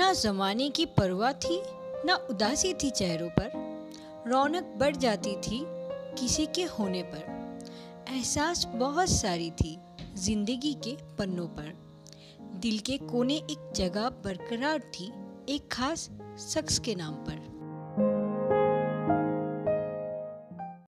نہ زمانے کی پرواہ تھی، نہ اداسی تھی چہروں پر۔ رونق بڑھ جاتی تھی کسی کے ہونے پر۔ احساس بہت ساری تھی زندگی کے پنوں پر۔ دل کے کونے ایک جگہ برقرار تھی، ایک خاص شخص کے نام پر۔